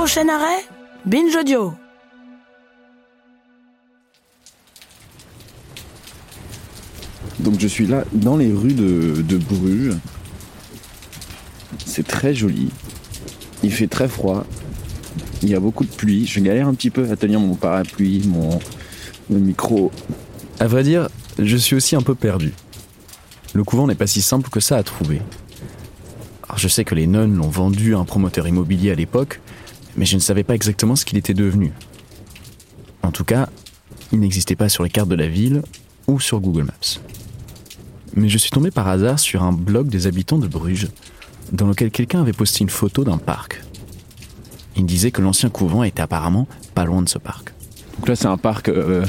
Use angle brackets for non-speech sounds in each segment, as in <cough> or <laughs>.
Prochain arrêt, Binge Audio. Donc je suis là dans les rues de, de Bruges. C'est très joli. Il fait très froid. Il y a beaucoup de pluie. Je galère un petit peu à tenir mon parapluie, mon, mon micro. À vrai dire, je suis aussi un peu perdu. Le couvent n'est pas si simple que ça à trouver. Alors, je sais que les nonnes l'ont vendu à un promoteur immobilier à l'époque, mais je ne savais pas exactement ce qu'il était devenu. En tout cas, il n'existait pas sur les cartes de la ville ou sur Google Maps. Mais je suis tombé par hasard sur un blog des habitants de Bruges, dans lequel quelqu'un avait posté une photo d'un parc. Il disait que l'ancien couvent était apparemment pas loin de ce parc. Donc là c'est un parc euh,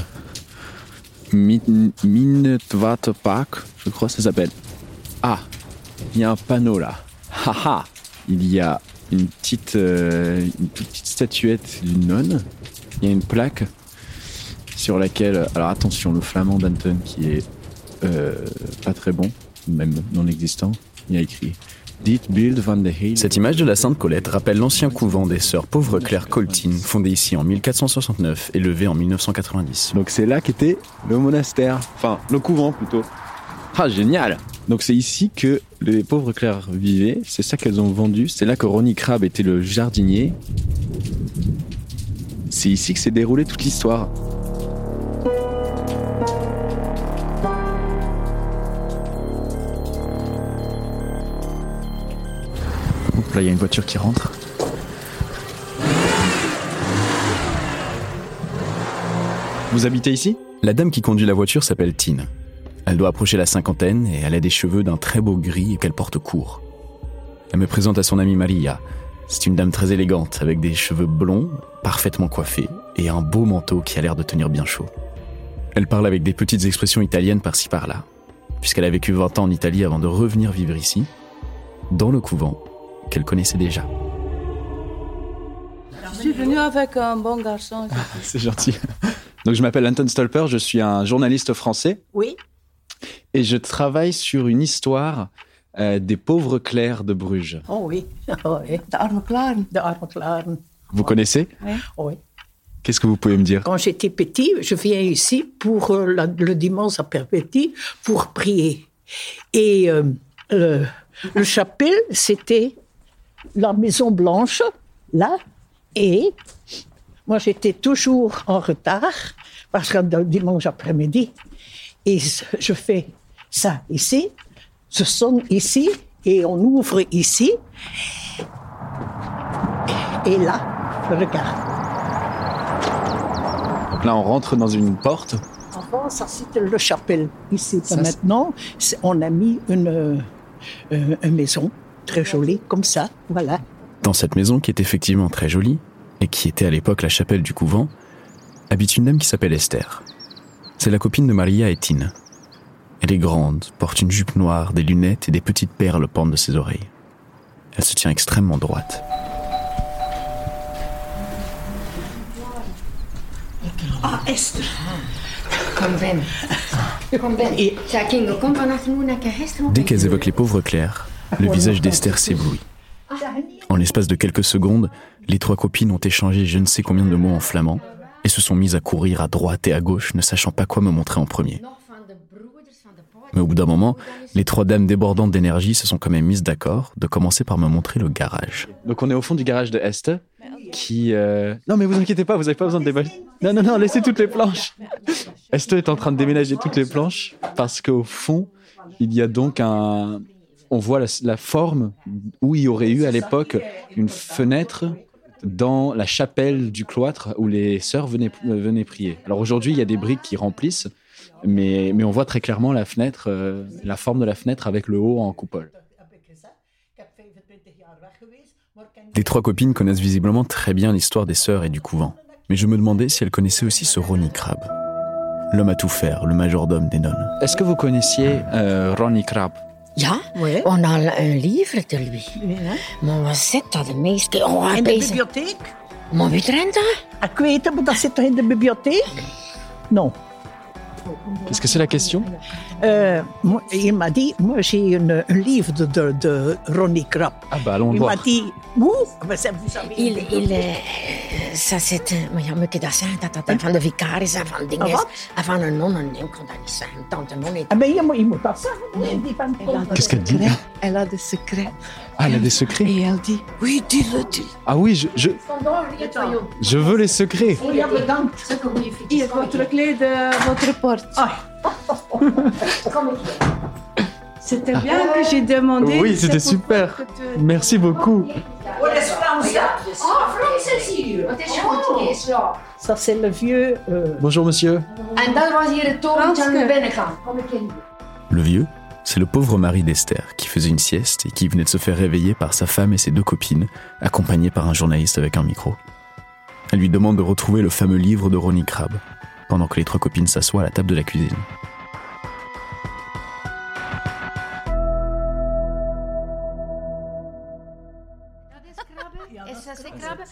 Min- Minetwaterpark, je crois que ça s'appelle. Ah, il y a un panneau là. Haha, il y a une petite, euh, une toute petite statuette d'une nonne. Il y a une plaque sur laquelle, alors attention, le flamand d'Anton qui est euh, pas très bon, même non existant, il y a écrit. Cette image de la Sainte Colette rappelle l'ancien couvent des sœurs Pauvre Claire Coltine, fondé ici en 1469 et levé en 1990. Donc c'est là qu'était le monastère, enfin le couvent plutôt. Ah génial Donc c'est ici que les pauvres clercs vivaient, c'est ça qu'elles ont vendu, c'est là que Ronnie Crabbe était le jardinier. C'est ici que s'est déroulée toute l'histoire. Oups, Là, il y a une voiture qui rentre. Vous habitez ici? La dame qui conduit la voiture s'appelle Tine. Elle doit approcher la cinquantaine et elle a des cheveux d'un très beau gris et qu'elle porte court. Elle me présente à son amie Maria. C'est une dame très élégante avec des cheveux blonds, parfaitement coiffés et un beau manteau qui a l'air de tenir bien chaud. Elle parle avec des petites expressions italiennes par-ci par-là, puisqu'elle a vécu 20 ans en Italie avant de revenir vivre ici, dans le couvent qu'elle connaissait déjà. Je suis venue avec un bon garçon. <laughs> C'est gentil. Donc je m'appelle Anton Stolper, je suis un journaliste français Oui, et je travaille sur une histoire euh, des pauvres clercs de Bruges. oh oui. <laughs> Oh oui. De arme klaren. De arme klaren. Vous connaissez? Oui. Qu'est-ce que vous pouvez me dire? Quand j'étais petit, je viens ici pour euh, la- le dimanche à Perpétuie pour prier. Et euh, le, le chapelle, c'était la Maison Blanche, là, et moi j'étais toujours en retard parce que le dimanche après-midi, et je fais ça ici, je sonne ici, et on ouvre ici, et là, je regarde. Donc là on rentre dans une porte. Avant, ça c'était le chapelle. Ici, Ça, maintenant, on a mis une, euh, une maison très jolie, comme ça, voilà. Dans cette maison qui est effectivement très jolie, et qui était à l'époque la chapelle du couvent, habite une dame qui s'appelle Esther. C'est la copine de Maria et Tine. Elle est grande, porte une jupe noire, des lunettes et des petites perles pendent de ses oreilles. Elle se tient extrêmement droite. Ah, naar gisteren. Dès qu'elles évoquent les pauvres clercs, le visage d'Esther s'éblouit. En l'espace de quelques secondes, les trois copines ont échangé je ne sais combien de mots en flamand et se sont mises à courir à droite et à gauche, ne sachant pas quoi me montrer en premier. Mais au bout d'un moment, les trois dames débordantes d'énergie se sont quand même mises d'accord de commencer par me montrer le garage. Donc on est au fond du garage de Esther qui... euh, Non mais vous inquiétez pas, vous n'avez pas besoin de déménager. Non, non, non, laissez toutes les planches. Esther est en train de déménager toutes les planches parce qu'au fond, il y a donc un... On voit la, la forme où il y aurait eu à l'époque une fenêtre dans la chapelle du cloître où les sœurs venaient, venaient prier. Alors aujourd'hui, il y a des briques qui remplissent, Mais, mais on voit très clairement la fenêtre, euh, la forme de la fenêtre avec le haut en coupole. Les trois copines connaissent visiblement très bien l'histoire des sœurs et du couvent. Mais je me demandais si elles connaissaient aussi ce Ronnie Crabbe. L'homme à tout faire, le majordome des nonnes. Est-ce que vous connaissiez euh, Ronnie Crabbe Ja, Ouais. on a un livre de lui. Maar wat zit dat de meeste? Oh, In de bezig. bibliotheek? Maar wie rent dat? Ik weet het, maar dat zit toch in de bibliotheek? Non. Qu'est-ce que c'est la question Euh, moi, il m'a dit, moi j'ai un livre de, de, de Ronnie Crabbe. Ah bah allons le Il m'a voir. dit, où Maar ze- vous savez- Il, il, eh, ça zit, eh, maar ja, moet je dat zeggen, dat dat van de vicaris en van dingen Ah, is. En van een non, ik kan dat niet zeggen. Tante non niet. Ah ben, je, moet- je moet dat zeggen. Van Qu'est-ce qu'elle dit Elle a des secrets. Ah, elle a des secrets Et elle dit Oui, dis-le, dis Ah oui, je, je, je veux les secrets. Oh. Hier, votre clé de votre porte? Ah, C'était bien que j'ai demandé. Oui, c'était super. tu- Merci beaucoup. ça c'est le vieux... euh, Bonjour monsieur. Le vieux, c'est le pauvre mari d'Esther qui faisait une sieste et qui venait de se faire réveiller par sa femme et ses deux copines, accompagnées par un journaliste avec un micro. Elle lui demande de retrouver le fameux livre de Ronnie Crabbe, pendant que les trois copines s'assoient à la table de la cuisine.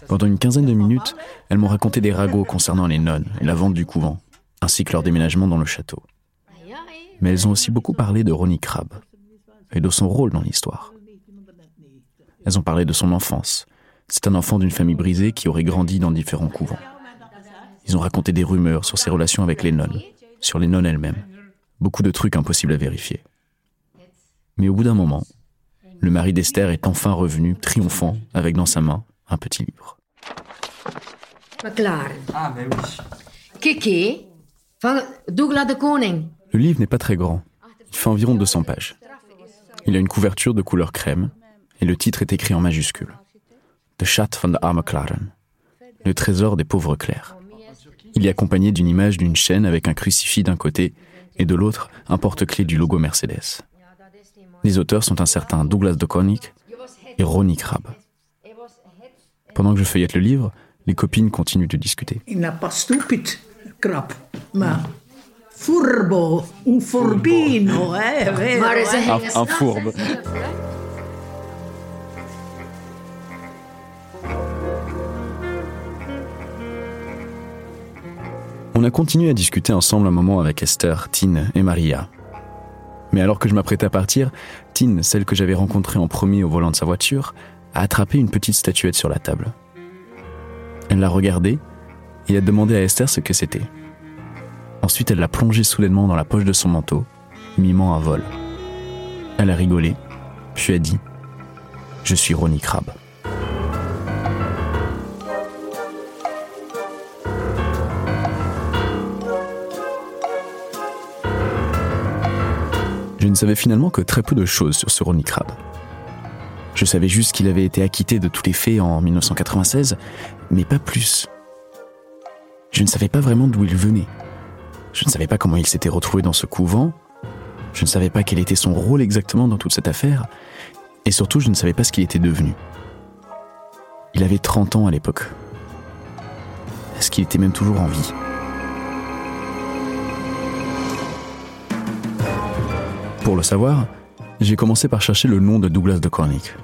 Pendant une quinzaine de minutes, elles m'ont raconté des ragots concernant les nonnes et la vente du couvent, ainsi que leur déménagement dans le château. Mais elles ont aussi beaucoup parlé de Ronnie Crabbe et de son rôle dans l'histoire. Elles ont parlé de son enfance. C'est un enfant d'une famille brisée qui aurait grandi dans différents couvents. Ils ont raconté des rumeurs sur ses relations avec les nonnes, sur les nonnes elles-mêmes. Beaucoup de trucs impossibles à vérifier. Mais au bout d'un moment, le mari d'Esther est enfin revenu, triomphant, avec dans sa main un petit livre. McLaren. Ah, ben oui. Kiki, van Douglas de Koning. Le livre n'est pas très grand. Il fait environ 200 pages. Il a une couverture de couleur crème et le titre est écrit en majuscule. The Schat van de Arme Klaren. Le trésor des pauvres clercs. Il est accompagné d'une image d'une chaîne avec un crucifix d'un côté et de l'autre un porte-clés du logo Mercedes. Les auteurs sont un certain Douglas de et Ronnie Crabbe. Pendant que je feuillette le livre, les copines continuent de discuter. Furbo, un furbino, vero, hè. een Un, un fourbe. On a continué à discuter ensemble un moment avec Esther, Tine et Maria. Mais alors que je m'apprêtais à partir, Tine, celle que j'avais rencontrée en premier au volant de sa voiture, a attrapé une petite statuette sur la table. Elle l'a regardée et a demandé à Esther ce que c'était. Ensuite, elle l'a plongée soudainement dans la poche de son manteau, mimant un vol. Elle a rigolé, puis a dit Je suis Ronnie Crabbe. Je ne savais finalement que très peu de choses sur ce Ronnie Crabbe. Je savais juste qu'il avait été acquitté de tous les faits en 1996, mais pas plus. Je ne savais pas vraiment d'où il venait. Je ne savais pas comment il s'était retrouvé dans ce couvent. Je ne savais pas quel était son rôle exactement dans toute cette affaire. Et surtout, je ne savais pas ce qu'il était devenu. Il avait 30 ans à l'époque. Est-ce qu'il était même toujours en vie? Pour le savoir, j'ai commencé par chercher le nom de Douglas de Cornick,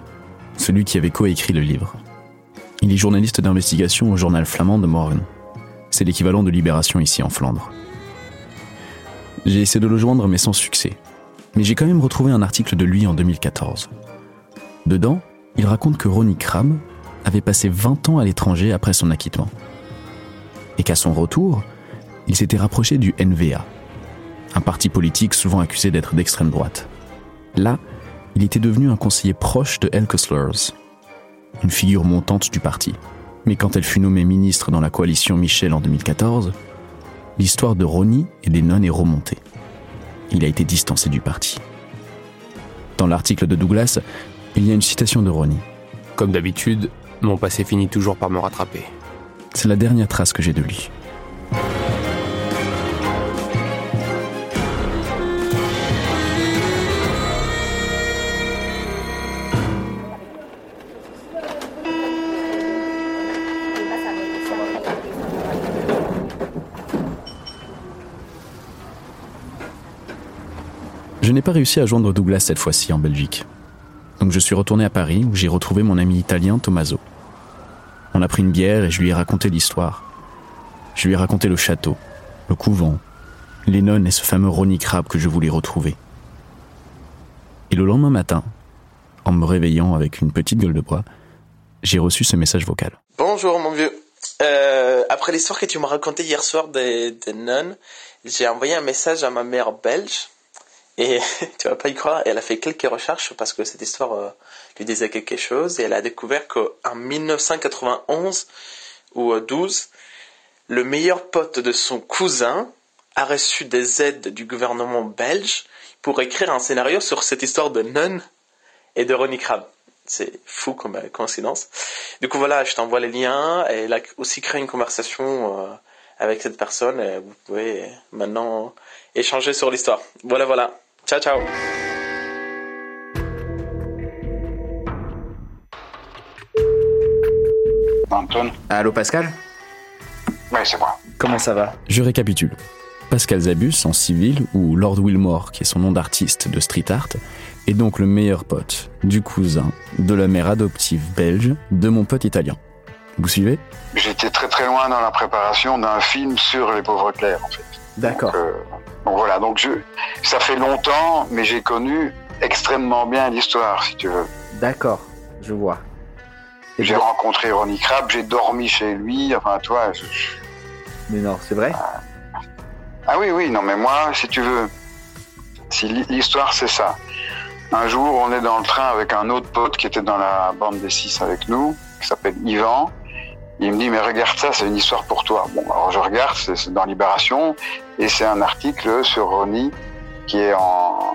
celui qui avait coécrit le livre. Il est journaliste d'investigation au journal flamand de Morgen. C'est l'équivalent de Libération ici en Flandre. J'ai essayé de le joindre mais sans succès. Mais j'ai quand même retrouvé un article de lui en 2014. Dedans, il raconte que Ronnie Crabbe avait passé 20 ans à l'étranger après son acquittement. Et qu'à son retour, il s'était rapproché du NVA, un parti politique souvent accusé d'être d'extrême droite. Là, il était devenu un conseiller proche de Elke Slurs, une figure montante du parti. Mais quand elle fut nommée ministre dans la coalition Michel en 2014, l'histoire de Ronnie et des nonnes est remontée. Il a été distancé du parti. Dans l'article de Douglas, il y a une citation de Ronnie. Comme d'habitude, mon passé finit toujours par me rattraper. C'est la dernière trace que j'ai de lui. N'ai pas réussi à joindre Douglas cette fois-ci en Belgique. Donc je suis retourné à Paris où j'ai retrouvé mon ami italien Tommaso. On a pris une bière et je lui ai raconté l'histoire. Je lui ai raconté le château, le couvent, les nonnes et ce fameux Ronnie Crab que je voulais retrouver. Et le lendemain matin, en me réveillant avec une petite gueule de bois, j'ai reçu ce message vocal. Bonjour mon vieux. Euh, après l'histoire que tu m'as racontée hier soir des, des nonnes, j'ai envoyé un message à ma mère belge et <laughs> tu vas pas y croire, elle a fait quelques recherches parce que cette histoire euh, lui disait quelque chose et elle a découvert qu'en 1991 ou 12, le meilleur pote de son cousin a reçu des aides du gouvernement belge pour écrire un scénario sur cette histoire de nonnes et de Ronnie Crab. C'est fou comme euh, coïncidence. Du coup voilà, je t'envoie les liens. Elle a aussi créé une conversation euh, avec cette personne. Et vous pouvez maintenant échanger sur l'histoire. Voilà, voilà. Ciao, ciao. Anton Allô Pascal Oui, c'est moi. Comment ça va Je récapitule. Pascal Zabus en civil, ou Lord Wilmore, qui est son nom d'artiste de street art, est donc le meilleur pote du cousin de la mère adoptive belge de mon pote italien. Vous suivez? J'étais très très loin dans la préparation d'un film sur les pauvres clercs, en fait. D'accord. Donc, euh, donc voilà, donc je, ça fait longtemps, mais j'ai connu extrêmement bien l'histoire, si tu veux. D'accord, je vois. Et J'ai rencontré Ronnie Crab, j'ai dormi chez lui, enfin toi. je- Mais non, c'est vrai Ah oui, oui, non, mais moi, si tu veux, si l'hi- l'histoire c'est ça. Un jour, on est dans le train avec un autre pote qui était dans la bande des six avec nous, qui s'appelle Yvan. Il me dit, mais regarde ça, c'est une histoire pour toi. Bon, alors je regarde, c'est dans Libération, et c'est un article sur Ronnie qui est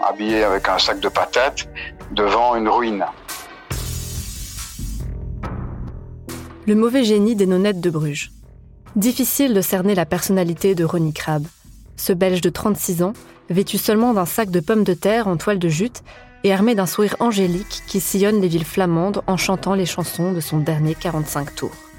habillé avec un sac de patates devant une ruine. Le mauvais génie des nonnettes de Bruges. Difficile de cerner la personnalité de Ronnie Crabbe. Ce Belge de 36 ans, vêtu seulement d'un sac de pommes de terre en toile de jute et armé d'un sourire angélique qui sillonne les villes flamandes en chantant les chansons de son dernier 45 tours.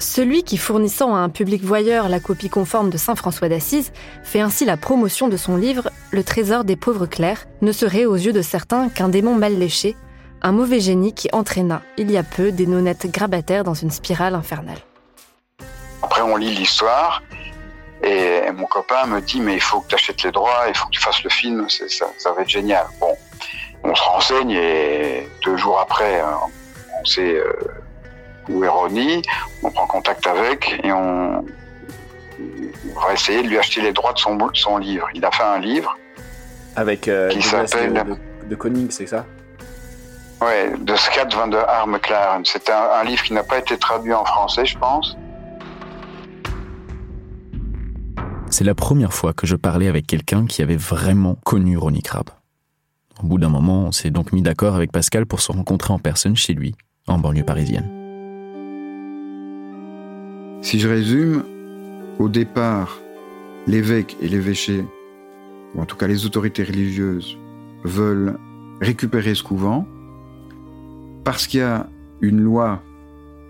Celui qui, fournissant à un public voyeur la copie conforme de Saint François d'Assise, fait ainsi la promotion de son livre Le trésor des pauvres clercs, ne serait aux yeux de certains qu'un démon mal léché, un mauvais génie qui entraîna, il y a peu, des nonnettes grabataires dans une spirale infernale. Après, on lit l'histoire, et mon copain me dit, mais il faut que tu achètes les droits, il faut que tu fasses le film, ça, ça va être génial. Bon, on se renseigne, et deux jours après, euh, on sait où est Ronnie, on prend contact avec, et on, on va essayer de lui acheter les droits de son, son livre. Il a fait un livre, Avec euh, Qui s'appelle- de, de, Koning, c'est ça? Ouais, de Scat van der Arme Claren. C'est un, un livre qui n'a pas été traduit en français, je pense. C'est la première fois que je parlais avec quelqu'un qui avait vraiment connu Ronnie Crabbe. Au bout d'un moment, on s'est donc mis d'accord avec Pascal pour se rencontrer en personne chez lui, en banlieue parisienne. Si je résume, au départ, l'évêque et l'évêché, ou en tout cas les autorités religieuses, veulent récupérer ce couvent parce qu'il y a une loi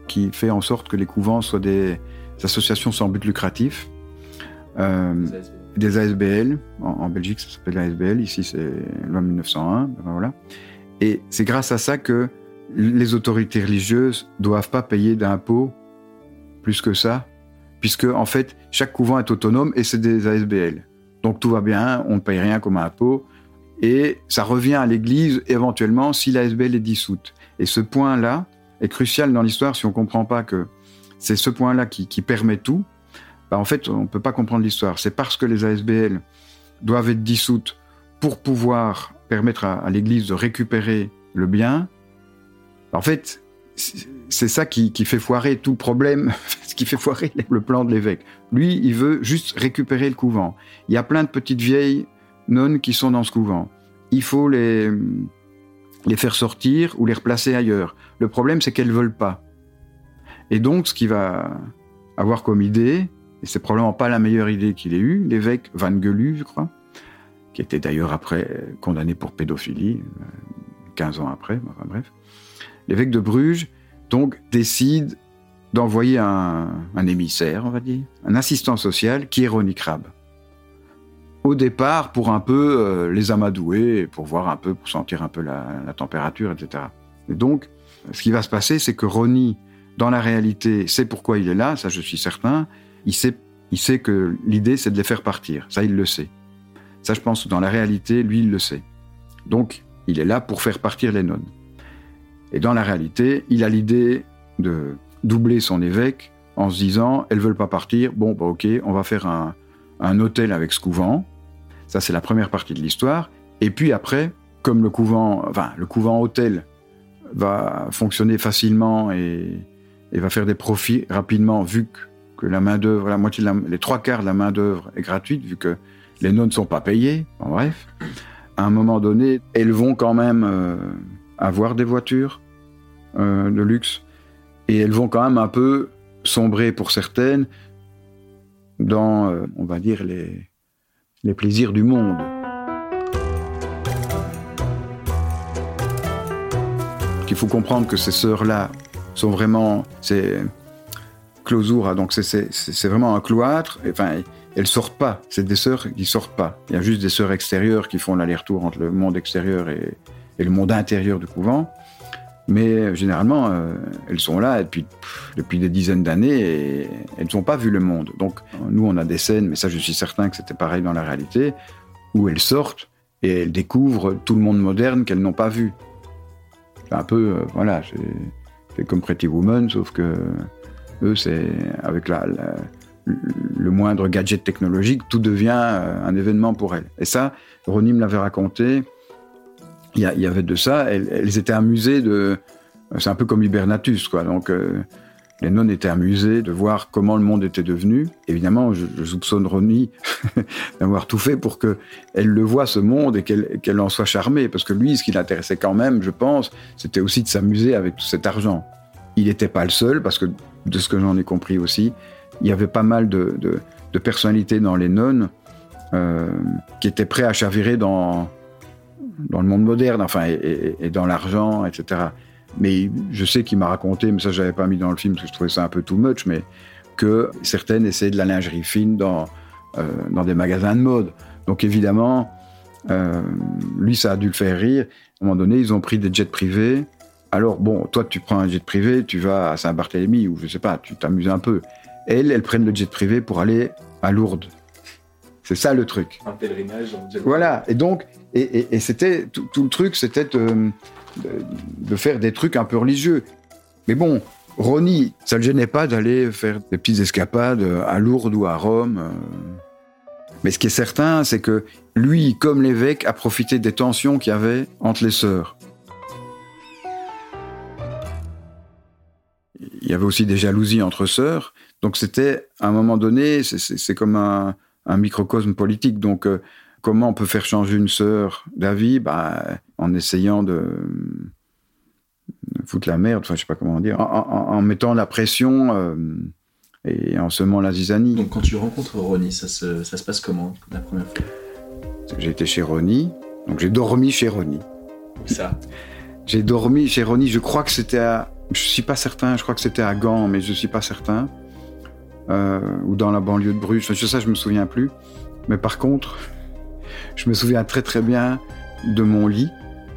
qui fait en sorte que les couvents soient des associations sans but lucratif, euh, des ASBL. En, Belgique, ça s'appelle l'ASBL. Ici, c'est loi 1901. ben voilà. Et c'est grâce à ça que les autorités religieuses doivent pas payer d'impôts plus que ça, puisque en fait, chaque couvent est autonome et c'est des ASBL. Donc tout va bien, on ne paye rien comme impôt, et ça revient à l'Église éventuellement si l'ASBL est dissoute. Et ce point-là est crucial dans l'histoire si on ne comprend pas que c'est ce point-là qui, permet tout. Bah, en fait, on ne peut pas comprendre l'histoire. C'est parce que les ASBL doivent être dissoutes pour pouvoir permettre à, à l'Église de récupérer le bien. En fait, c'est ça qui, fait foirer tout problème, <laughs> ce qui fait foirer le plan de l'évêque. Lui, il veut juste récupérer le couvent. Il y a plein de petites vieilles nonnes qui sont dans ce couvent. Il faut les, les faire sortir ou les replacer ailleurs. Le problème, c'est qu'elles veulent pas. Et donc, ce qu'il va avoir comme idée, et c'est probablement pas la meilleure idée qu'il ait eue, l'évêque Van Gelu, je crois, qui était d'ailleurs après condamné pour pédophilie, euh, 15 ans après, enfin bref, l'évêque de Bruges, donc, décide d'envoyer un, émissaire, on va dire, un assistant social qui est Ronnie Crabbe, au départ pour un peu euh, les amadouer, pour voir un peu, pour sentir un peu la, la température, etc. Et donc, ce qui va se passer, c'est que Ronnie, dans la réalité, sait pourquoi il est là, ça je suis certain. Il sait, il sait que l'idée, c'est de les faire partir. Ça, il le sait. Ça, je pense, dans la réalité, lui, il le sait. Donc, il est là pour faire partir les nonnes. Et dans la réalité, il a l'idée de doubler son évêque en se disant, elles veulent pas partir, bon, bah, ok, on va faire un, un hôtel avec ce couvent. Ça, c'est la première partie de l'histoire. Et puis après, comme le couvent, enfin, le couvent hôtel va fonctionner facilement et, va faire des profits rapidement, vu que, la main d'œuvre, la moitié, les trois quarts de la main d'œuvre est gratuite, vu que les nonnes ne sont pas payées. Bon, bref, à un moment donné, elles vont quand même euh, avoir des voitures euh, de luxe et elles vont quand même un peu sombrer pour certaines dans, euh, on va dire, les, les plaisirs du monde. Il faut comprendre que ces sœurs-là sont vraiment, c'est clausura, donc c'est- vraiment un cloître. et, Enfin, elles sortent pas. C'est des sœurs qui sortent pas. Il y a juste des sœurs extérieures qui font l'aller-retour entre le monde extérieur et, et le monde intérieur du couvent. Mais euh, généralement, euh, elles sont là depuis, depuis des dizaines d'années et elles n'ont pas vu le monde. Donc, nous, on a des scènes, mais ça, je suis certain que c'était pareil dans la réalité, où elles sortent et elles découvrent tout le monde moderne qu'elles n'ont pas vu. C'est un peu, euh, voilà, c'est comme Pretty Woman, sauf que eux, c'est avec le moindre gadget technologique, tout devient un événement pour elles. Et ça, Ronnie me l'avait raconté. Il y, avait de ça. Elles, étaient amusées de. C'est un peu comme Hibernatus, quoi. Donc, euh, les nonnes étaient amusées de voir comment le monde était devenu. Évidemment, je, soupçonne Ronnie <laughs> d'avoir tout fait pour que elle le voit ce monde et qu'elle en soit charmée. Parce que lui, ce qui l'intéressait quand même, je pense, c'était aussi de s'amuser avec tout cet argent. Il n'était pas le seul, parce que de ce que j'en ai compris aussi, il y avait pas mal de personnalités dans les nonnes euh, qui étaient prêts à chavirer dans, dans le monde moderne, enfin, et, dans l'argent, etc. Mais je sais qu'il m'a raconté, mais ça, je n'avais pas mis dans le film parce que je trouvais ça un peu too much, mais que certaines essayaient de la lingerie fine dans, euh, dans des magasins de mode. Donc évidemment, euh, lui, ça a dû le faire rire. À un moment donné, ils ont pris des jets privés. Alors, bon, toi, tu prends un jet privé, tu vas à Saint-Barthélemy ou je sais pas, tu t'amuses un peu. Elles, elles prennent le jet privé pour aller à Lourdes. C'est ça le truc. Un pèlerinage Voilà. Et donc, et, et- et c'était tout, tout le truc, c'était de, de- de faire des trucs un peu religieux. Mais bon, Ronnie, ça ne le gênait pas d'aller faire des petites escapades à Lourdes ou à Rome. euh. Mais ce qui est certain, c'est que lui, comme l'évêque, a profité des tensions qu'il y avait entre les sœurs. Il y avait aussi des jalousies entre sœurs. Donc c'était, à un moment donné, c'est comme un, un microcosme politique. Donc euh, comment on peut faire changer une sœur d'avis bah, En essayant de, foutre la merde, enfin je sais pas comment dire, en, en- en mettant la pression euh, et en semant la zizanie. Donc quand tu rencontres Ronnie, ça se, ça se passe comment la première fois? J'ai été chez Ronnie, donc j'ai dormi chez Ronnie. Ça. J'ai dormi chez Ronnie, je crois que c'était à... Je suis pas certain, je crois que c'était à Gand, mais je suis pas certain. Euh, ou dans la banlieue de Bruges, enfin, ça je me souviens plus. Mais par contre, je me souviens très très bien de mon lit.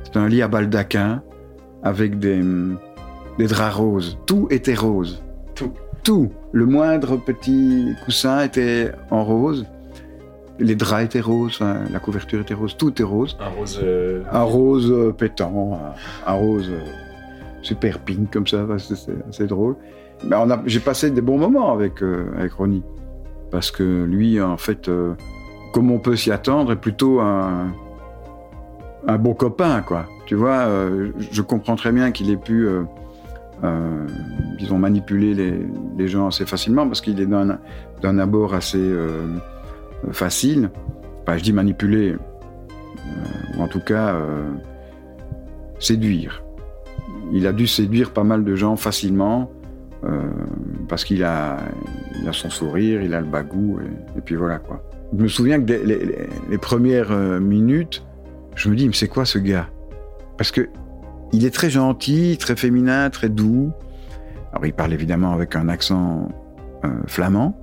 C'était un lit à baldaquin avec des, hum, des draps roses. Tout était rose. Tout. Tout. Le moindre petit coussin était en rose. Les draps étaient roses, hein, la couverture était rose, tout était rose. Un rose. euh, Un rose euh, pétant, un, un rose euh, super pink comme ça, c'est drôle. Mais j'ai passé des bons moments avec, euh, avec Ronnie. Parce que lui, en fait, euh, comme on peut s'y attendre, est plutôt un, bon copain, quoi. Tu vois, euh, je comprends très bien qu'il ait pu, euh, disons, manipuler les, les gens assez facilement, parce qu'il est d'un abord assez facile. Enfin, je dis manipuler, ou en tout cas séduire. Il a dû séduire pas mal de gens facilement euh, parce qu'il a, son sourire, il a le bagou et, et puis voilà quoi. Je me souviens que des- les, premières euh, minutes, je me dis mais c'est quoi ce gars? Parce que il est très gentil, très féminin, très doux. Alors il parle évidemment avec un accent euh, flamand.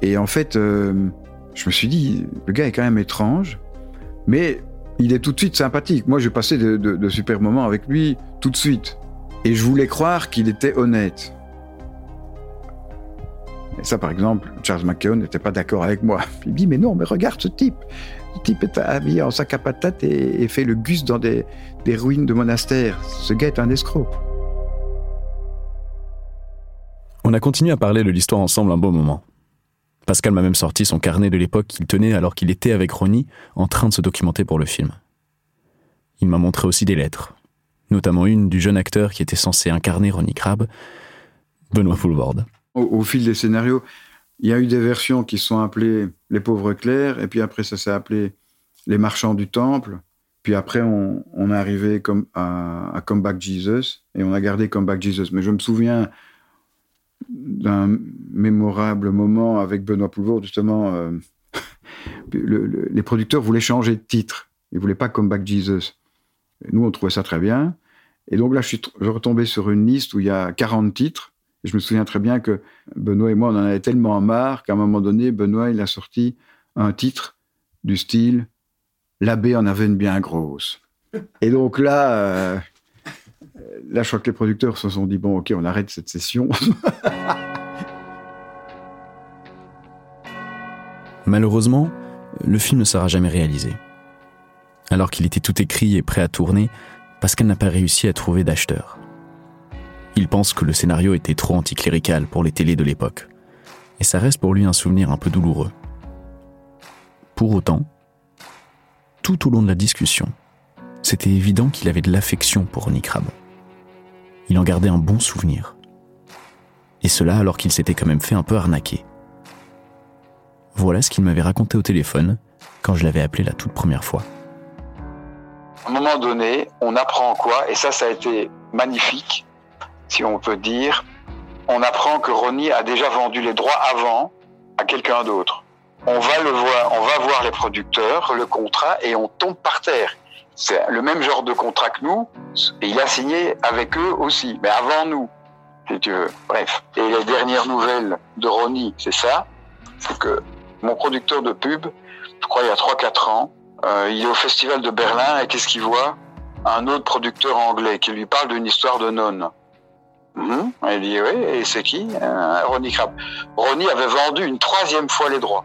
Et en fait, je me suis dit, le gars est quand même étrange, mais il est tout de suite sympathique. Moi, j'ai passé de, super moments avec lui tout de suite. Et je voulais croire qu'il était honnête. Et ça, par exemple, Charles McKeown n'était pas d'accord avec moi. <laughs> Il dit, mais non, mais regarde ce type. Ce type est habillé en sac à patates et, et fait le gus dans des, des ruines de monastères. Ce gars est un escroc. On a continué à parler de l'histoire ensemble un beau moment. Pascal m'a même sorti son carnet de l'époque qu'il tenait alors qu'il était avec Ronnie en train de se documenter pour le film. Il m'a montré aussi des lettres, notamment une du jeune acteur qui était censé incarner Ronnie Crabbe, Benoît Poulvorde. Au, fil des scénarios, il y a eu des versions qui sont appelées Les pauvres clercs, et puis après ça s'est appelé Les marchands du temple. Puis après, on, est arrivé comme à, à Come Jesus, et on a gardé Come Back Jesus. Mais je me souviens d'un mémorable moment avec Benoît Poulvord, justement, euh, le, le, les producteurs voulaient changer de titre. Ils voulaient pas Come Back Jesus. Nous, on trouvait ça très bien. Et donc là, je suis je retombé sur une liste où il y a 40 titres. Et je me souviens très bien que Benoît et moi, on en avait tellement marre qu'à un moment donné, Benoît, il a sorti un titre du style L'abbé en avait une bien grosse. Et donc là, euh, là, je crois que les producteurs se sont dit bon, ok, on arrête cette session. <laughs> Malheureusement, le film ne sera jamais réalisé. Alors qu'il était tout écrit et prêt à tourner, Pascal n'a pas réussi à trouver d'acheteur. Il pense que le scénario était trop anticlérical pour les télés de l'époque, et ça reste pour lui un souvenir un peu douloureux. Pour autant, tout au long de la discussion, c'était évident qu'il avait de l'affection pour Ronnie Crabbe. Il en gardait un bon souvenir. Et cela alors qu'il s'était quand même fait un peu arnaquer. Voilà ce qu'il m'avait raconté au téléphone quand je l'avais appelé la toute première fois. À un moment donné, on apprend quoi Et ça, ça a été magnifique, si on peut dire. On apprend que Ronnie a déjà vendu les droits avant à quelqu'un d'autre. On va le voir, on va voir les producteurs, le contrat, et on tombe par terre. C'est le même genre de contrat que nous, et il a signé avec eux aussi, mais avant nous, si tu veux. Bref. Et les dernières nouvelles de Ronnie, c'est ça, c'est que mon producteur de pub, je crois il y a 3-4 ans, euh, il est au festival de Berlin et qu'est-ce qu'il voit? Un autre producteur anglais qui lui parle d'une histoire de nonne. Mmh. Il dit oui, et c'est qui? Euh, Ronnie Crabbe. Ronnie avait vendu une troisième fois les droits.